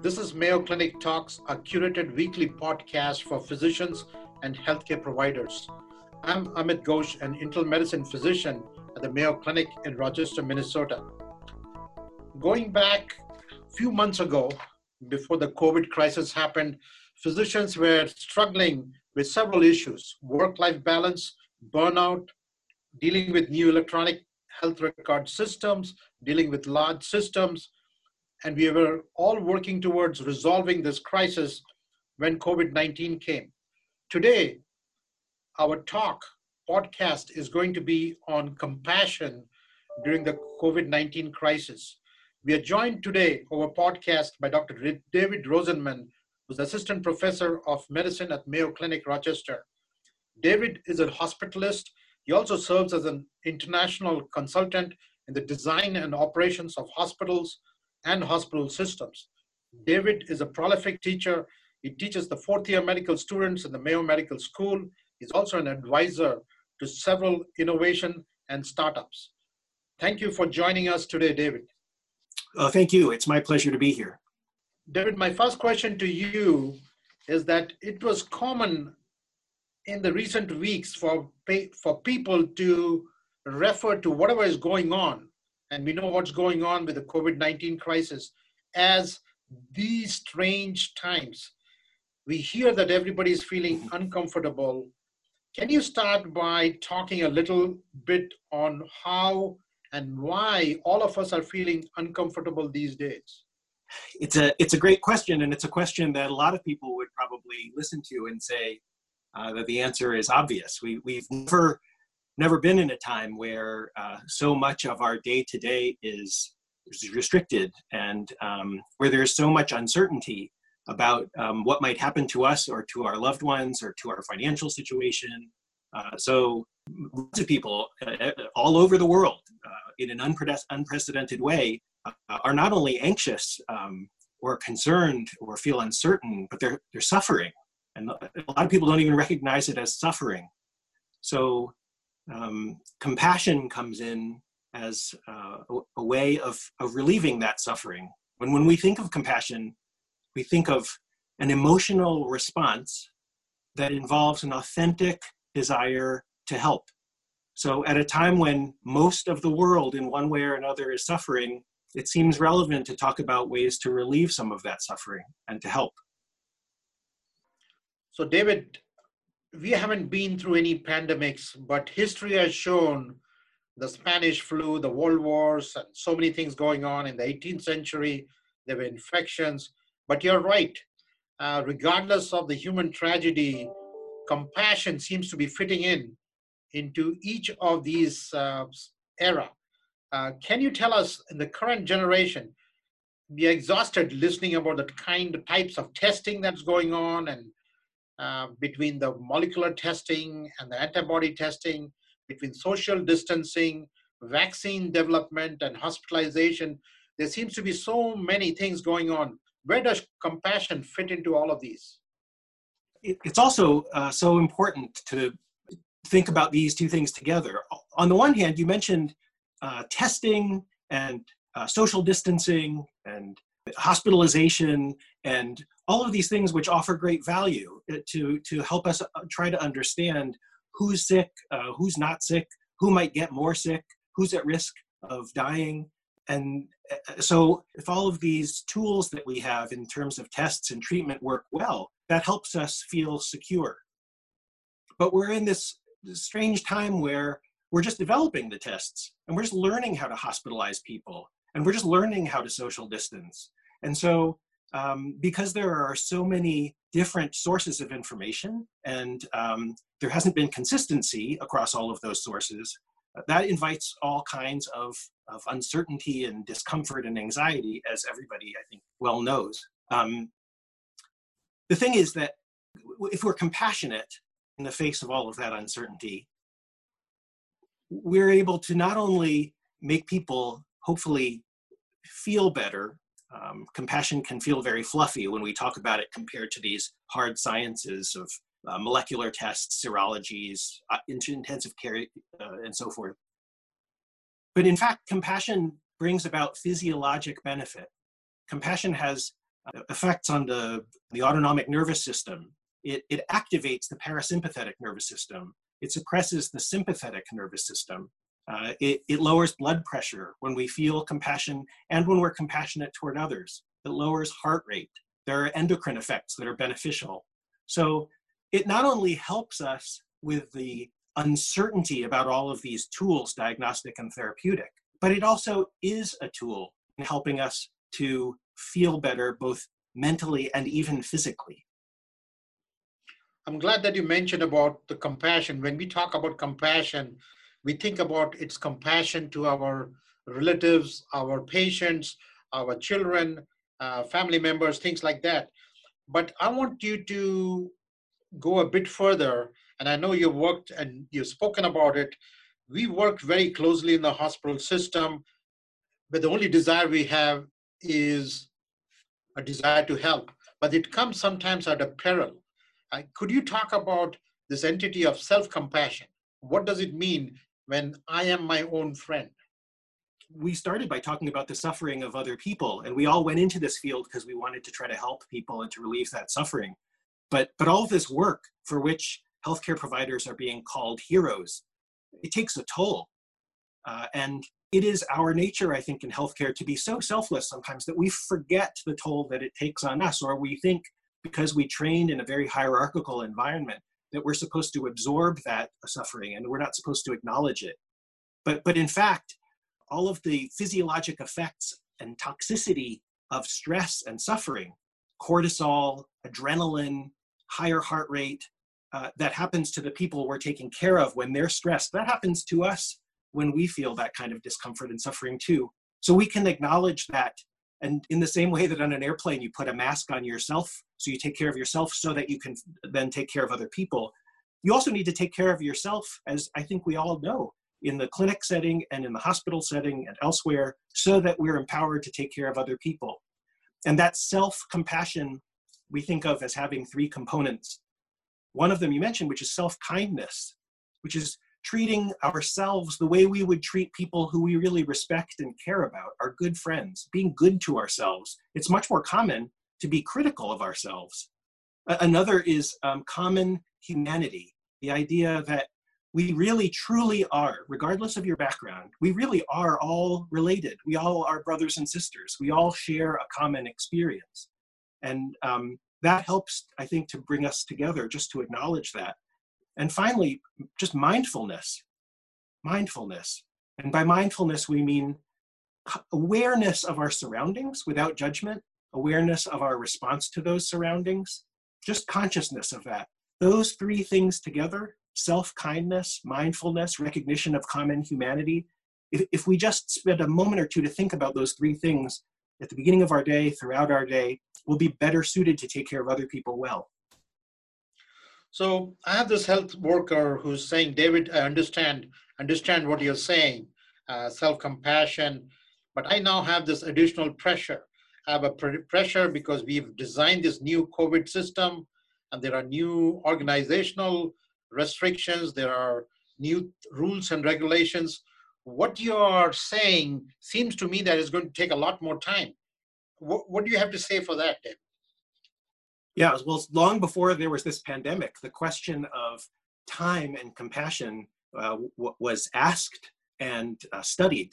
This is Mayo Clinic Talks, a curated weekly podcast for physicians and healthcare providers. I'm Amit Ghosh, an internal medicine physician at the Mayo Clinic in Rochester, Minnesota. Going back a few months ago, before the COVID crisis happened, physicians were struggling with several issues work life balance, burnout, dealing with new electronic health record systems, dealing with large systems, and we were all working towards resolving this crisis when COVID 19 came. Today, our talk podcast is going to be on compassion during the COVID 19 crisis. We are joined today over podcast by Dr. David Rosenman, who's assistant professor of medicine at Mayo Clinic, Rochester. David is a hospitalist. He also serves as an international consultant in the design and operations of hospitals, and hospital systems. David is a prolific teacher. He teaches the fourth year medical students in the Mayo Medical School. He's also an advisor to several innovation and startups. Thank you for joining us today, David. Uh, thank you. It's my pleasure to be here. David, my first question to you is that it was common in the recent weeks for, for people to refer to whatever is going on and we know what's going on with the COVID 19 crisis, as these strange times. We hear that everybody is feeling uncomfortable. Can you start by talking a little bit on how and why all of us are feeling uncomfortable these days? It's a it's a great question, and it's a question that a lot of people would probably listen to and say uh, that the answer is obvious. We we've never never been in a time where uh, so much of our day to day is restricted and um, where there's so much uncertainty about um, what might happen to us or to our loved ones or to our financial situation. Uh, so, lots of people uh, all over the world, uh, in an unpre- unprecedented way, uh, are not only anxious um, or concerned or feel uncertain, but they're they're suffering, and a lot of people don't even recognize it as suffering. So, um, compassion comes in as uh, a, way of, of relieving that suffering. When, when we think of compassion, we think of an emotional response that involves an authentic desire to help. So, at a time when most of the world, in one way or another, is suffering, it seems relevant to talk about ways to relieve some of that suffering and to help. So, David, we haven't been through any pandemics, but history has shown the Spanish flu, the world wars, and so many things going on in the 18th century. There were infections. But you're right. Uh, regardless of the human tragedy, compassion seems to be fitting in into each of these uh, era. Uh, can you tell us in the current generation, we are exhausted listening about the kind of types of testing that's going on and uh, between the molecular testing and the antibody testing, between social distancing, vaccine development, and hospitalization. There seems to be so many things going on. Where does compassion fit into all of these? It's also uh, so important to think about these two things together. On the one hand, you mentioned uh, testing and uh, social distancing and hospitalization and all of these things which offer great value uh, to, to help us uh, try to understand who's sick, uh, who's not sick, who might get more sick, who's at risk of dying. And uh, so, if all of these tools that we have in terms of tests and treatment work well, that helps us feel secure. But we're in this strange time where we're just developing the tests and we're just learning how to hospitalize people and we're just learning how to social distance. And so um, because there are so many different sources of information and um, there hasn't been consistency across all of those sources, uh, that invites all kinds of, of uncertainty and discomfort and anxiety, as everybody, I think, well knows. Um, the thing is that if we're compassionate in the face of all of that uncertainty, we're able to not only make people hopefully feel better um, compassion can feel very fluffy when we talk about it compared to these hard sciences of uh, molecular tests, serologies, uh, intensive care, uh, and so forth. But in fact, compassion brings about physiologic benefit. Compassion has uh, effects on the, the autonomic nervous system. It, it activates the parasympathetic nervous system. It suppresses the sympathetic nervous system. Uh, it, it lowers blood pressure when we feel compassion and when we're compassionate toward others. It lowers heart rate. There are endocrine effects that are beneficial. So it not only helps us with the uncertainty about all of these tools, diagnostic and therapeutic, but it also is a tool in helping us to feel better both mentally and even physically. I'm glad that you mentioned about the compassion. When we talk about compassion, we think about its compassion to our relatives, our patients, our children, uh, family members, things like that. But I want you to go a bit further, and I know you've worked and you've spoken about it. We work very closely in the hospital system, but the only desire we have is a desire to help, but it comes sometimes at a peril. Uh, could you talk about this entity of self compassion? What does it mean when I am my own friend? We started by talking about the suffering of other people, and we all went into this field because we wanted to try to help people and to relieve that suffering. But, but all this work for which healthcare providers are being called heroes, it takes a toll. Uh, and it is our nature, I think, in healthcare to be so selfless sometimes that we forget the toll that it takes on us, or we think because we trained in a very hierarchical environment that we're supposed to absorb that suffering and we're not supposed to acknowledge it. But, but in fact, all of the physiologic effects and toxicity of stress and suffering, cortisol, adrenaline, higher heart rate, uh, that happens to the people we're taking care of when they're stressed. That happens to us when we feel that kind of discomfort and suffering too. So we can acknowledge that. And in the same way that on an airplane you put a mask on yourself, so you take care of yourself so that you can then take care of other people, you also need to take care of yourself, as I think we all know, in the clinic setting and in the hospital setting and elsewhere, so that we're empowered to take care of other people. And that self compassion we think of as having three components. One of them you mentioned, which is self kindness, which is treating ourselves the way we would treat people who we really respect and care about, our good friends, being good to ourselves. It's much more common to be critical of ourselves. Another is um, common humanity, the idea that we really truly are, regardless of your background, we really are all related. We all are brothers and sisters. We all share a common experience. And um, that helps, I think, to bring us together, just to acknowledge that. And finally, just mindfulness. Mindfulness. And by mindfulness, we mean awareness of our surroundings without judgment, awareness of our response to those surroundings, just consciousness of that. Those three things together self kindness, mindfulness, recognition of common humanity. If, if we just spend a moment or two to think about those three things at the beginning of our day, throughout our day, we'll be better suited to take care of other people well. So I have this health worker who's saying, David, I understand, understand what you're saying, uh, self-compassion, but I now have this additional pressure. I have a pr- pressure because we've designed this new COVID system, and there are new organizational restrictions, there are new rules and regulations. What you are saying seems to me that it's going to take a lot more time. What, what do you have to say for that, Dave? Yeah, well, long before there was this pandemic, the question of time and compassion uh, w- was asked and uh, studied.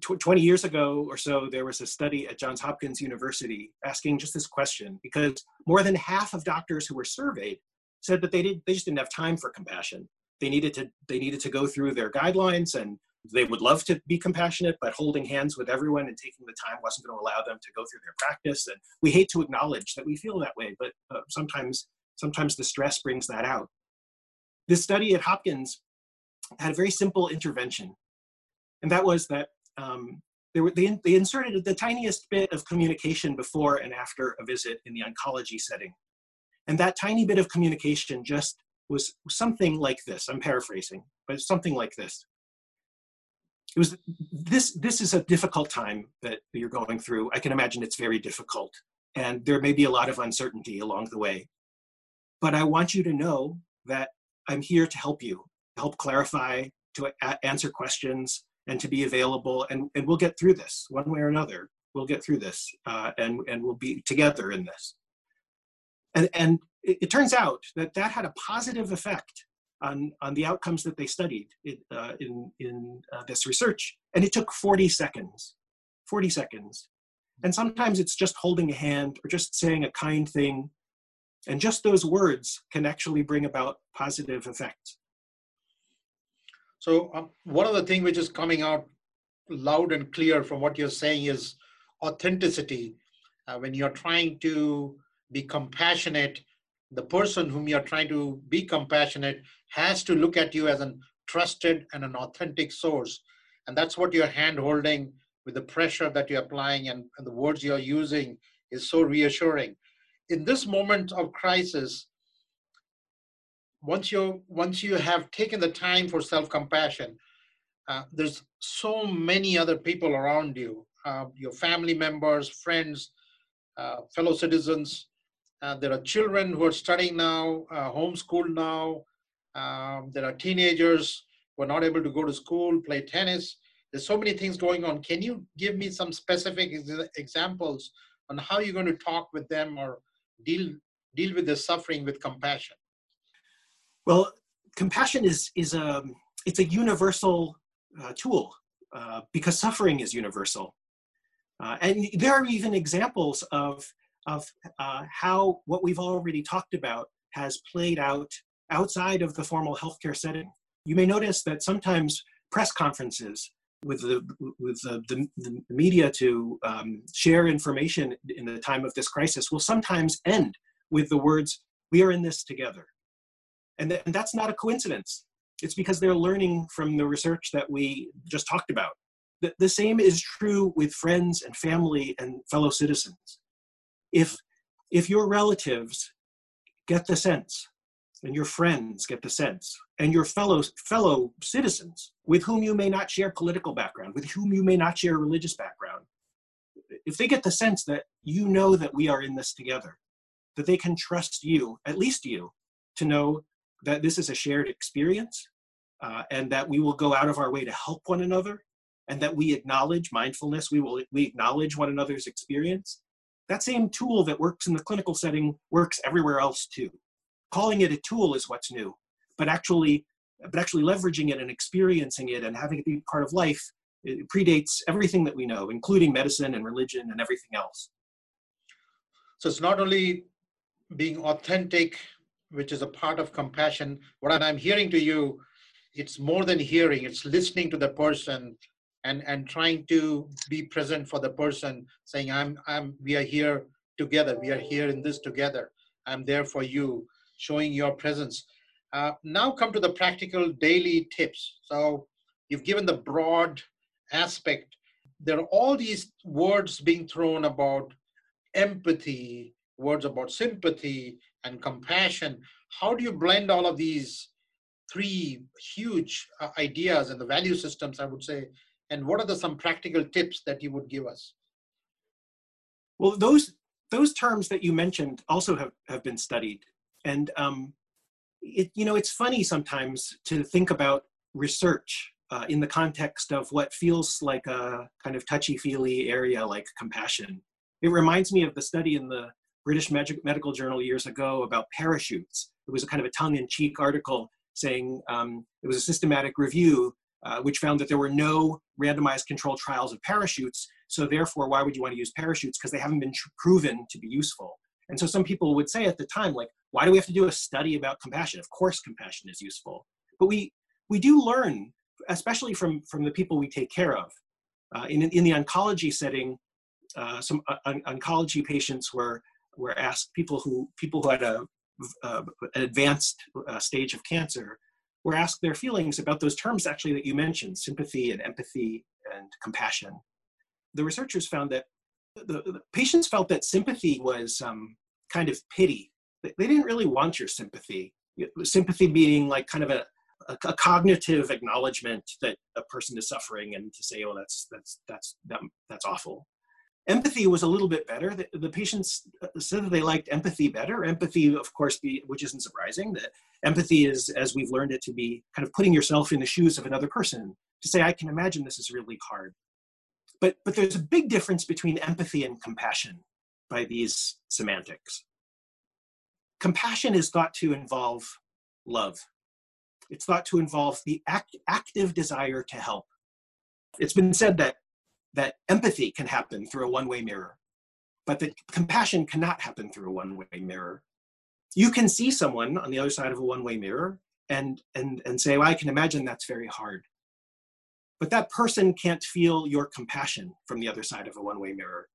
Tw- 20 years ago or so, there was a study at Johns Hopkins University asking just this question because more than half of doctors who were surveyed said that they, did, they just didn't have time for compassion. They needed to they needed to go through their guidelines and they would love to be compassionate, but holding hands with everyone and taking the time wasn't going to allow them to go through their practice. And we hate to acknowledge that we feel that way, but uh, sometimes sometimes the stress brings that out. This study at Hopkins had a very simple intervention, and that was that um, they, were, they, they inserted the tiniest bit of communication before and after a visit in the oncology setting. And that tiny bit of communication just was something like this. I'm paraphrasing, but something like this it was this this is a difficult time that you're going through. I can imagine it's very difficult and there may be a lot of uncertainty along the way. But i want you to know that i'm here to help you help clarify to a- answer questions and to be available and, and we'll get through this one way or another. We'll get through this uh, and, and we'll be together in this. And, and it, it, turns out that that had a positive effect on, on the outcomes that they studied in, uh, in, in uh, this research. And it took 40 seconds 40 seconds. And sometimes it's just holding a hand or just saying a kind thing. And just those words can actually bring about positive effects so um, one of the things which is coming out loud and clear from what you're saying is authenticity. Uh, when you're trying to be compassionate, the person whom you're trying to be compassionate has to look at you as a trusted and an authentic source. And that's what you're hand holding with the pressure that you're applying and, and the words you're using is so reassuring. In this moment of crisis, once you once you have taken the time for self-compassion uh, there's so many other people around you uh, your family members friends uh, fellow citizens uh, there are children who are studying now uh, homeschooled now. Um, there are teenagers who are not able to go to school play tennis. There's so many things going on. Can you give me some specific ex- examples on how you're going to talk with them or deal deal with the suffering with compassion? Well, compassion is is a it's a universal uh, tool uh, because suffering is universal, uh, and there are even examples of of uh, how what we've already talked about has played out outside of the formal healthcare setting. You may notice that sometimes press conferences with the with the, the, the media to um, share information in the time of this crisis will sometimes end with the words "We are in this together." And, th- and that's not a coincidence. It's because they're learning from the research that we just talked about. The, the same is true with friends and family and fellow citizens. If, if your relatives get the sense and your friends get the sense and your fellow fellow citizens with whom you may not share political background with whom you may not share religious background if they get the sense that you know that we are in this together that they can trust you at least you to know that this is a shared experience uh, and that we will go out of our way to help one another and that we acknowledge mindfulness we will we acknowledge one another's experience that same tool that works in the clinical setting works everywhere else too calling it a tool is what's new but actually but actually leveraging it and experiencing it and having it be part of life it predates everything that we know including medicine and religion and everything else so it's not only being authentic which is a part of compassion. What I'm hearing to you, it's more than hearing, it's listening to the person and, and trying to be present for the person, saying, I'm, I'm, we are here together. We are here in this together. I'm there for you, showing your presence. Uh, now come to the practical daily tips. So you've given the broad aspect. There are all these words being thrown about empathy, words about sympathy, and compassion. How do you blend all of these three huge uh, ideas and the value systems, I would say? And what are the some practical tips that you would give us? Well, those those terms that you mentioned also have, have been studied. And um, it, you know, it's funny sometimes to think about research uh, in the context of what feels like a kind of touchy-feely area like compassion. It reminds me of the study in the British Medical Journal years ago about parachutes. It was a kind of a tongue-in-cheek article saying um, it was a systematic review uh, which found that there were no randomized controlled trials of parachutes. So therefore, why would you want to use parachutes? Because they haven't been proven to be useful. And so some people would say at the time, like, why do we have to do a study about compassion? Of course, compassion is useful. But we we do learn, especially from from the people we take care of. Uh, in in the oncology setting, uh, some uh, oncology patients were were asked people who people who had a, an advanced uh, stage of cancer were asked their feelings about those terms actually that you mentioned sympathy and empathy and compassion. The researchers found that the, the patients felt that sympathy was um, kind of pity. They didn't really want your sympathy. Sympathy being like kind of a, a, a, cognitive acknowledgement that a person is suffering and to say oh that's that's that's that, that's awful Empathy was a little bit better. The, the, patients uh, said that they liked empathy better. Empathy, of course, be, which isn't surprising. That empathy is, as we've learned it, to be kind of putting yourself in the shoes of another person. To say, I can imagine this is really hard. But but there's a big difference between empathy and compassion by these semantics. Compassion is thought to involve love. It's thought to involve the act, active desire to help. It's been said that that empathy can happen through a one-way mirror, but that compassion cannot happen through a one-way mirror. You can see someone on the other side of a one-way mirror and and and say, well, I can imagine that's very hard. But that person can't feel your compassion from the other side of a one-way mirror.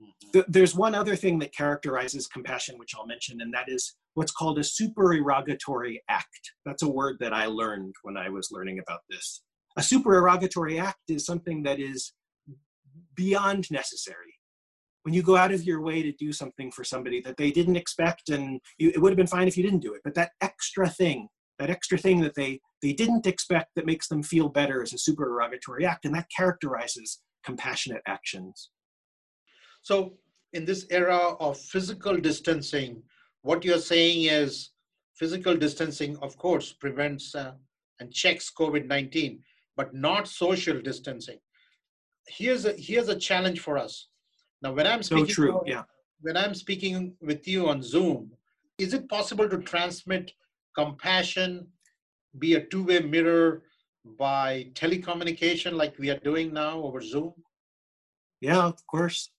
Mm-hmm. There's one other thing that characterizes compassion, which I'll mention, and that is what's called a supererogatory act. That's a word that I learned when I was learning about this. A supererogatory act is something that is beyond necessary. When you go out of your way to do something for somebody that they didn't expect, and you, it would have been fine if you didn't do it, but that extra thing, that extra thing that they, they didn't expect that makes them feel better is a supererogatory act, and that characterizes compassionate actions. So, in this era of physical distancing, what you're saying is physical distancing, of course, prevents uh, and checks COVID 19, but not social distancing here's a here's a challenge for us. Now, when I'm speaking, so true, yeah. When I'm speaking with you on Zoom, is it possible to transmit compassion, be a two-way mirror by telecommunication like we are doing now over Zoom? Yeah, of course.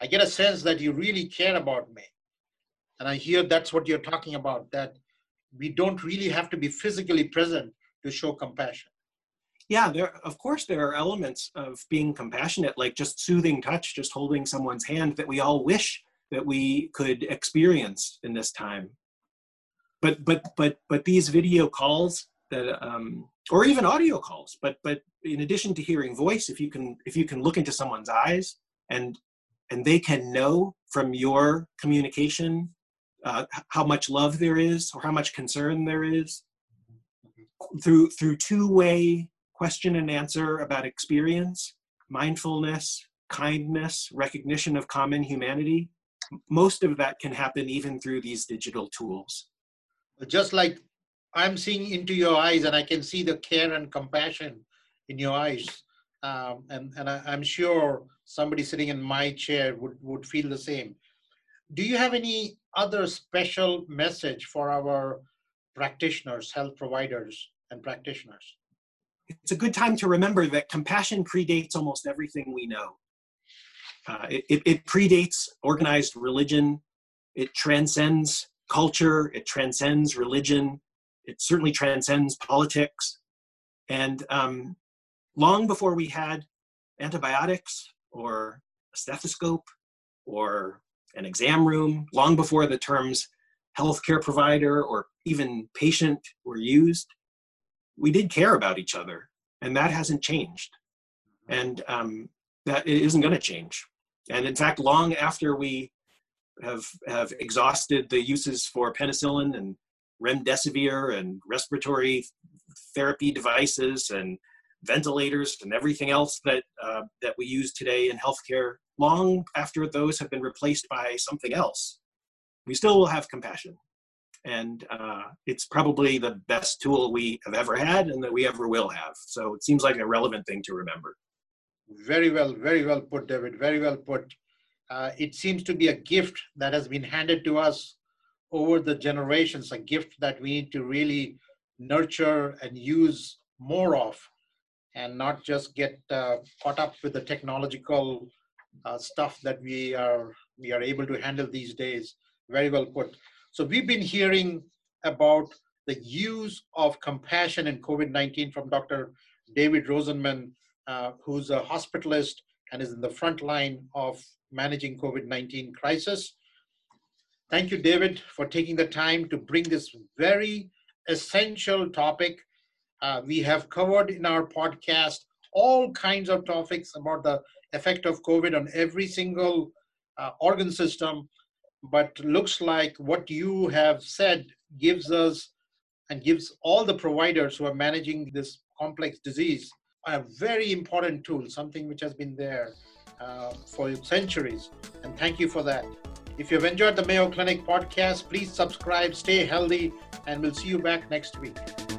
I get a sense that you really care about me. And I hear that's what you're talking about, that we don't really have to be physically present to show compassion yeah there of course there are elements of being compassionate like just soothing touch just holding someone's hand that we all wish that we could experience in this time. But but but but these video calls that um or even audio calls but but in addition to hearing voice if you can if you can look into someone's eyes and and they can know from your communication uh, how much love there is or how much concern there is through through two-way question and answer about experience, mindfulness, kindness, recognition of common humanity. Most of that can happen even through these digital tools. Just like I'm seeing into your eyes and I can see the care and compassion in your eyes. Um, and and I, am sure somebody sitting in my chair would, would feel the same. Do you have any other special message for our practitioners, health providers, and practitioners? It's a good time to remember that compassion predates almost everything we know. Uh, it, it, it, predates organized religion. It transcends culture. It transcends religion. It certainly transcends politics. And um, long before we had antibiotics or a stethoscope or an exam room, long before the terms healthcare provider or even patient were used, we did care about each other, and that hasn't changed, and um, that it isn't going to change. And in fact, long after we have have exhausted the uses for penicillin and remdesivir and respiratory therapy devices and ventilators and everything else that uh, that we use today in healthcare, long after those have been replaced by something else, we still will have compassion and uh, it's probably the best tool we have ever had and that we ever will have. So it seems like a relevant thing to remember. Very well, very well put, David. Very well put. Uh, it seems to be a gift that has been handed to us over the generations, a gift that we need to really nurture and use more of, and not just get uh, caught up with the technological uh, stuff that we are we are able to handle these days. Very well put. So we've been hearing about the use of compassion in COVID-19 from Dr. David Rosenman, uh, who's a hospitalist and is in the front line of managing COVID-19 crisis. Thank you, David, for taking the time to bring this very essential topic. Uh, we have covered in our podcast all kinds of topics about the effect of COVID on every single uh, organ system but looks like what you have said gives us and gives all the providers who are managing this complex disease a very important tool, something which has been there uh, for centuries. And thank you for that. If you've enjoyed the Mayo Clinic podcast, please subscribe, stay healthy, and we'll see you back next week.